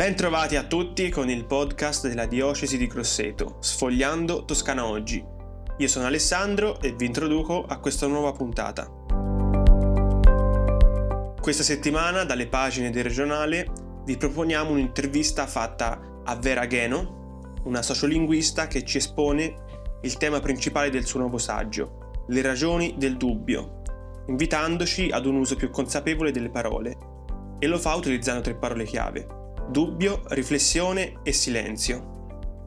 Bentrovati a tutti con il podcast della Diocesi di Grosseto, Sfogliando Toscana Oggi. Io sono Alessandro e vi introduco a questa nuova puntata. Questa settimana, dalle pagine del regionale, vi proponiamo un'intervista fatta a Vera Gheno, una sociolinguista che ci espone il tema principale del suo nuovo saggio, le ragioni del dubbio, invitandoci ad un uso più consapevole delle parole, e lo fa utilizzando tre parole chiave dubbio, riflessione e silenzio.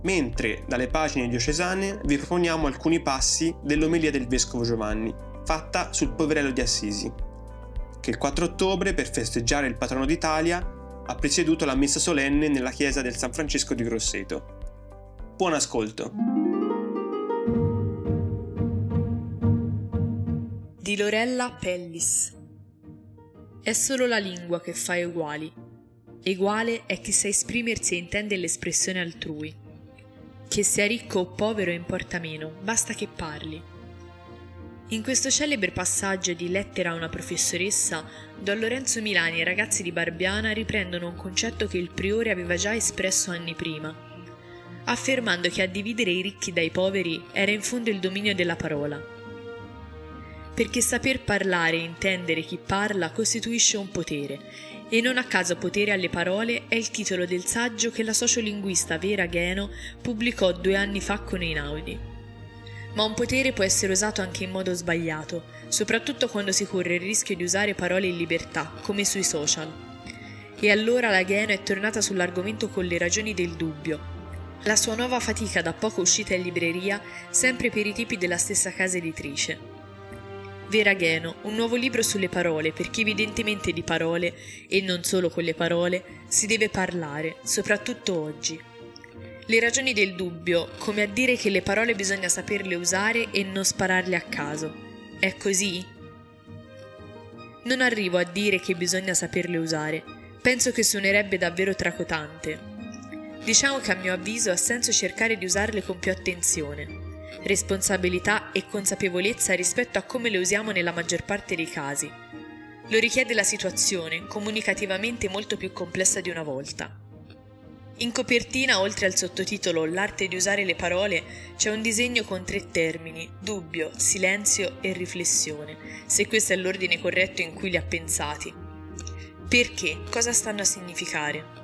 Mentre dalle pagine diocesane vi proponiamo alcuni passi dell'omelia del Vescovo Giovanni, fatta sul poverello di Assisi, che il 4 ottobre, per festeggiare il patrono d'Italia, ha presieduto la messa solenne nella chiesa del San Francesco di Grosseto. Buon ascolto! Di Lorella Pellis È solo la lingua che fa uguali Eguale è chi sa esprimersi e intende l'espressione altrui. Che sia ricco o povero importa meno, basta che parli. In questo celebre passaggio di Lettera a una professoressa, Don Lorenzo Milani e i ragazzi di Barbiana riprendono un concetto che il priore aveva già espresso anni prima, affermando che a dividere i ricchi dai poveri era in fondo il dominio della parola. Perché saper parlare e intendere chi parla costituisce un potere e non a caso potere alle parole è il titolo del saggio che la sociolinguista Vera Gheno pubblicò due anni fa con Einaudi. Ma un potere può essere usato anche in modo sbagliato, soprattutto quando si corre il rischio di usare parole in libertà, come sui social. E allora la Gheno è tornata sull'argomento con le ragioni del dubbio. La sua nuova fatica da poco uscita in libreria, sempre per i tipi della stessa casa editrice. Veragheno, un nuovo libro sulle parole, perché evidentemente di parole, e non solo con le parole, si deve parlare, soprattutto oggi. Le ragioni del dubbio, come a dire che le parole bisogna saperle usare e non spararle a caso. È così? Non arrivo a dire che bisogna saperle usare, penso che suonerebbe davvero tracotante. Diciamo che a mio avviso ha senso cercare di usarle con più attenzione responsabilità e consapevolezza rispetto a come le usiamo nella maggior parte dei casi. Lo richiede la situazione, comunicativamente molto più complessa di una volta. In copertina, oltre al sottotitolo L'arte di usare le parole, c'è un disegno con tre termini, dubbio, silenzio e riflessione, se questo è l'ordine corretto in cui li ha pensati. Perché? Cosa stanno a significare?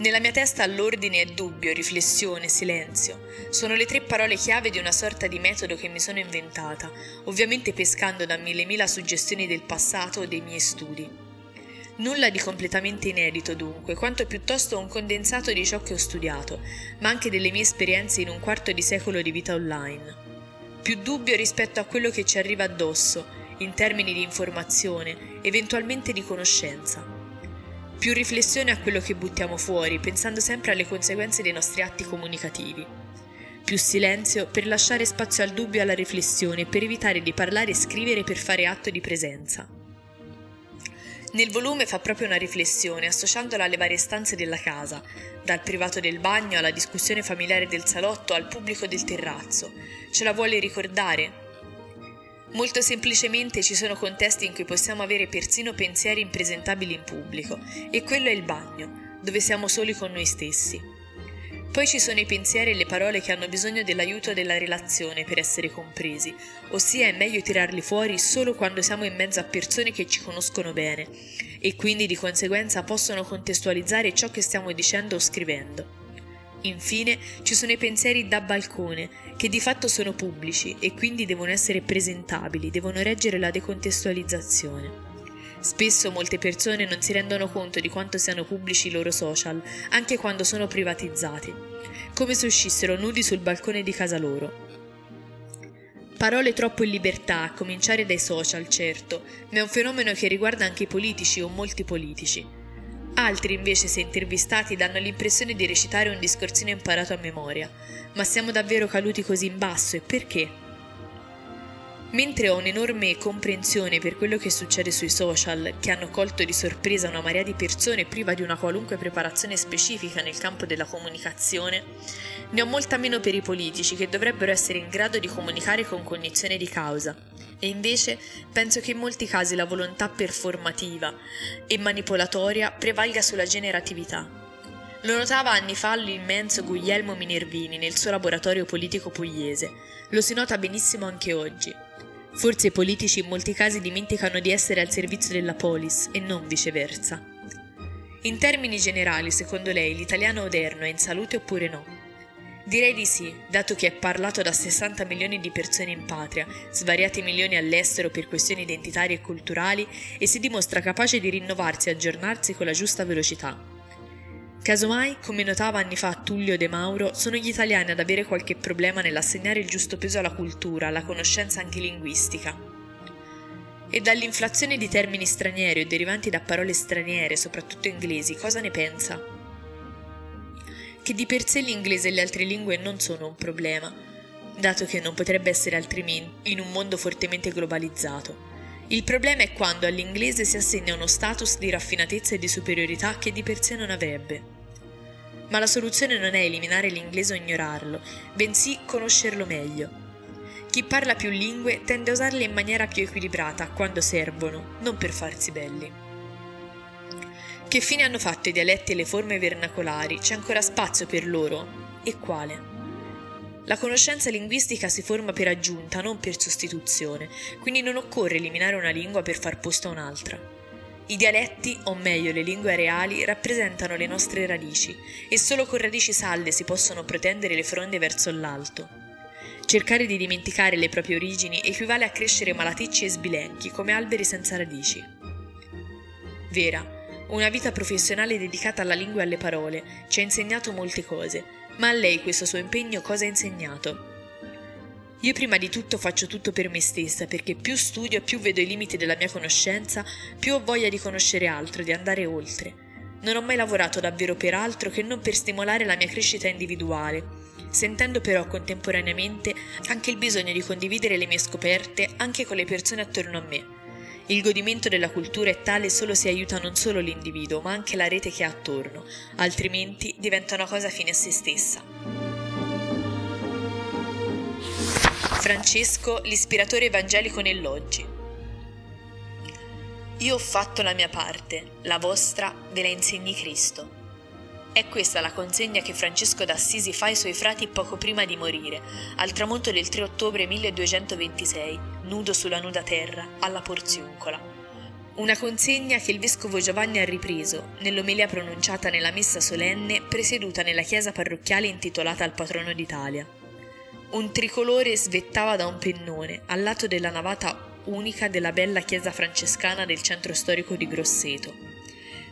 Nella mia testa l'ordine è dubbio, riflessione, silenzio. Sono le tre parole chiave di una sorta di metodo che mi sono inventata, ovviamente pescando da mille mila suggestioni del passato o dei miei studi. Nulla di completamente inedito dunque, quanto piuttosto un condensato di ciò che ho studiato, ma anche delle mie esperienze in un quarto di secolo di vita online. Più dubbio rispetto a quello che ci arriva addosso, in termini di informazione, eventualmente di conoscenza più riflessione a quello che buttiamo fuori, pensando sempre alle conseguenze dei nostri atti comunicativi. Più silenzio per lasciare spazio al dubbio e alla riflessione, per evitare di parlare e scrivere per fare atto di presenza. Nel volume fa proprio una riflessione, associandola alle varie stanze della casa, dal privato del bagno alla discussione familiare del salotto al pubblico del terrazzo. Ce la vuole ricordare, Molto semplicemente ci sono contesti in cui possiamo avere persino pensieri impresentabili in pubblico, e quello è il bagno, dove siamo soli con noi stessi. Poi ci sono i pensieri e le parole che hanno bisogno dell'aiuto della relazione per essere compresi, ossia è meglio tirarli fuori solo quando siamo in mezzo a persone che ci conoscono bene e quindi di conseguenza possono contestualizzare ciò che stiamo dicendo o scrivendo. Infine ci sono i pensieri da balcone, che di fatto sono pubblici e quindi devono essere presentabili, devono reggere la decontestualizzazione. Spesso molte persone non si rendono conto di quanto siano pubblici i loro social, anche quando sono privatizzati, come se uscissero nudi sul balcone di casa loro. Parole troppo in libertà, a cominciare dai social, certo, ma è un fenomeno che riguarda anche i politici o molti politici. Altri invece, se intervistati, danno l'impressione di recitare un discorsino imparato a memoria. Ma siamo davvero caduti così in basso e perché? Mentre ho un'enorme comprensione per quello che succede sui social, che hanno colto di sorpresa una marea di persone priva di una qualunque preparazione specifica nel campo della comunicazione, ne ho molta meno per i politici che dovrebbero essere in grado di comunicare con cognizione di causa. E invece penso che in molti casi la volontà performativa e manipolatoria prevalga sulla generatività. Lo notava anni fa l'immenso Guglielmo Minervini nel suo laboratorio politico pugliese. Lo si nota benissimo anche oggi. Forse i politici in molti casi dimenticano di essere al servizio della polis e non viceversa. In termini generali, secondo lei, l'italiano odierno è in salute oppure no? Direi di sì, dato che è parlato da 60 milioni di persone in patria, svariati milioni all'estero per questioni identitarie e culturali e si dimostra capace di rinnovarsi e aggiornarsi con la giusta velocità. Casomai, come notava anni fa Tullio De Mauro, sono gli italiani ad avere qualche problema nell'assegnare il giusto peso alla cultura, alla conoscenza anche linguistica. E dall'inflazione di termini stranieri o derivanti da parole straniere, soprattutto inglesi, cosa ne pensa? Che di per sé l'inglese e le altre lingue non sono un problema, dato che non potrebbe essere altrimenti in un mondo fortemente globalizzato. Il problema è quando all'inglese si assegna uno status di raffinatezza e di superiorità che di per sé non avrebbe. Ma la soluzione non è eliminare l'inglese o ignorarlo, bensì conoscerlo meglio. Chi parla più lingue tende a usarle in maniera più equilibrata quando servono, non per farsi belli. Che fine hanno fatto i dialetti e le forme vernacolari? C'è ancora spazio per loro? E quale? La conoscenza linguistica si forma per aggiunta, non per sostituzione, quindi non occorre eliminare una lingua per far posto a un'altra. I dialetti, o meglio le lingue areali, rappresentano le nostre radici e solo con radici salde si possono protendere le fronde verso l'alto. Cercare di dimenticare le proprie origini equivale a crescere malaticci e sbilenchi come alberi senza radici. Vera, una vita professionale dedicata alla lingua e alle parole, ci ha insegnato molte cose, ma a lei questo suo impegno cosa ha insegnato? Io prima di tutto faccio tutto per me stessa, perché più studio, più vedo i limiti della mia conoscenza, più ho voglia di conoscere altro, di andare oltre. Non ho mai lavorato davvero per altro che non per stimolare la mia crescita individuale, sentendo però contemporaneamente anche il bisogno di condividere le mie scoperte anche con le persone attorno a me. Il godimento della cultura è tale solo se aiuta non solo l'individuo, ma anche la rete che ha attorno, altrimenti diventa una cosa fine a se stessa. Francesco, l'ispiratore evangelico nell'oggi. Io ho fatto la mia parte, la vostra ve la insegni Cristo. È questa la consegna che Francesco d'Assisi fa ai suoi frati poco prima di morire, al tramonto del 3 ottobre 1226, nudo sulla nuda terra, alla Porziuncola. Una consegna che il vescovo Giovanni ha ripreso nell'omelia pronunciata nella messa solenne presieduta nella chiesa parrocchiale intitolata al patrono d'Italia. Un tricolore svettava da un pennone al lato della navata unica della bella chiesa francescana del centro storico di Grosseto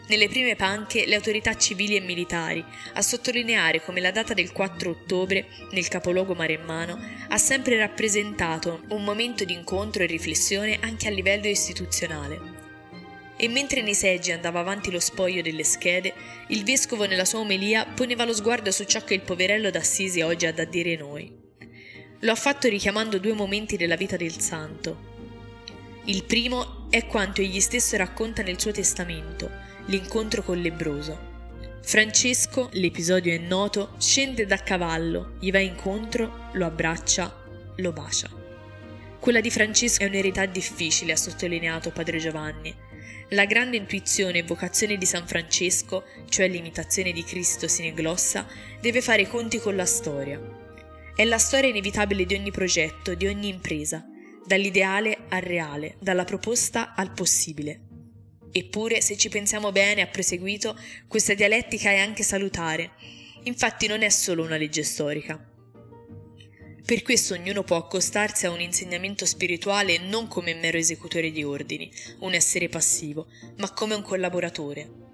nelle prime panche le autorità civili e militari, a sottolineare come la data del 4 ottobre, nel capoluogo maremmano, ha sempre rappresentato un momento di incontro e riflessione anche a livello istituzionale. E mentre nei seggi andava avanti lo spoglio delle schede, il vescovo nella sua omelia poneva lo sguardo su ciò che il poverello d'Assisi oggi ha da dire noi. Lo ha fatto richiamando due momenti della vita del santo. Il primo è quanto egli stesso racconta nel suo testamento, l'incontro col lebroso. Francesco, l'episodio è noto, scende da cavallo, gli va incontro, lo abbraccia, lo bacia. Quella di Francesco è un'eredità difficile, ha sottolineato padre Giovanni. La grande intuizione e vocazione di San Francesco, cioè l'imitazione di Cristo sineglossa, deve fare i conti con la storia. È la storia inevitabile di ogni progetto, di ogni impresa, dall'ideale al reale, dalla proposta al possibile. Eppure, se ci pensiamo bene, ha proseguito, questa dialettica è anche salutare. Infatti non è solo una legge storica. Per questo ognuno può accostarsi a un insegnamento spirituale non come mero esecutore di ordini, un essere passivo, ma come un collaboratore.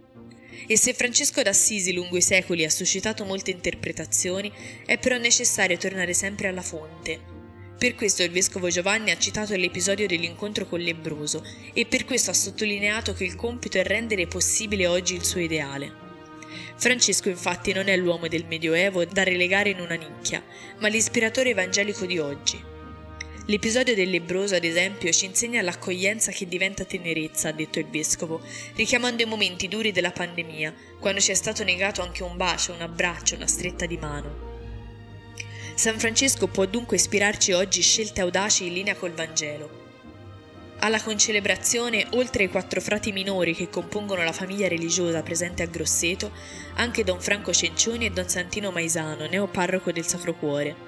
E se Francesco d'Assisi lungo i secoli ha suscitato molte interpretazioni, è però necessario tornare sempre alla fonte, per questo il vescovo Giovanni ha citato l'episodio dell'incontro con Lebroso e per questo ha sottolineato che il compito è rendere possibile oggi il suo ideale. Francesco infatti non è l'uomo del Medioevo da relegare in una nicchia, ma l'ispiratore evangelico di oggi. L'episodio del lebroso, ad esempio, ci insegna l'accoglienza che diventa tenerezza, ha detto il vescovo, richiamando i momenti duri della pandemia, quando ci è stato negato anche un bacio, un abbraccio, una stretta di mano. San Francesco può dunque ispirarci oggi scelte audaci in linea col Vangelo. Alla concelebrazione, oltre ai quattro frati minori che compongono la famiglia religiosa presente a Grosseto, anche Don Franco Cencioni e Don Santino Maisano, neoparroco del Sacro Cuore.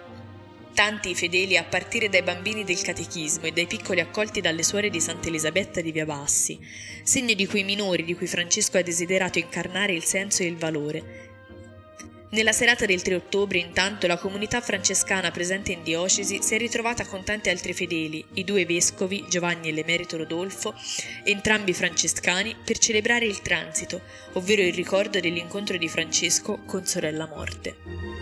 Tanti i fedeli a partire dai bambini del catechismo e dai piccoli accolti dalle suore di Santa Elisabetta di Via Bassi, segno di quei minori di cui Francesco ha desiderato incarnare il senso e il valore, nella serata del 3 ottobre, intanto, la comunità francescana presente in diocesi si è ritrovata con tanti altri fedeli, i due vescovi, Giovanni e l'emerito Rodolfo, entrambi francescani, per celebrare il transito, ovvero il ricordo dell'incontro di Francesco con sorella morte.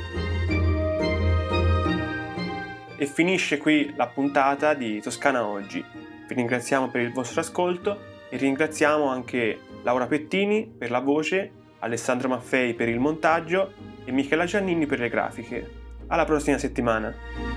E finisce qui la puntata di Toscana Oggi. Vi ringraziamo per il vostro ascolto e ringraziamo anche Laura Pettini per la voce, Alessandro Maffei per il montaggio e Michela Giannini per le grafiche. Alla prossima settimana!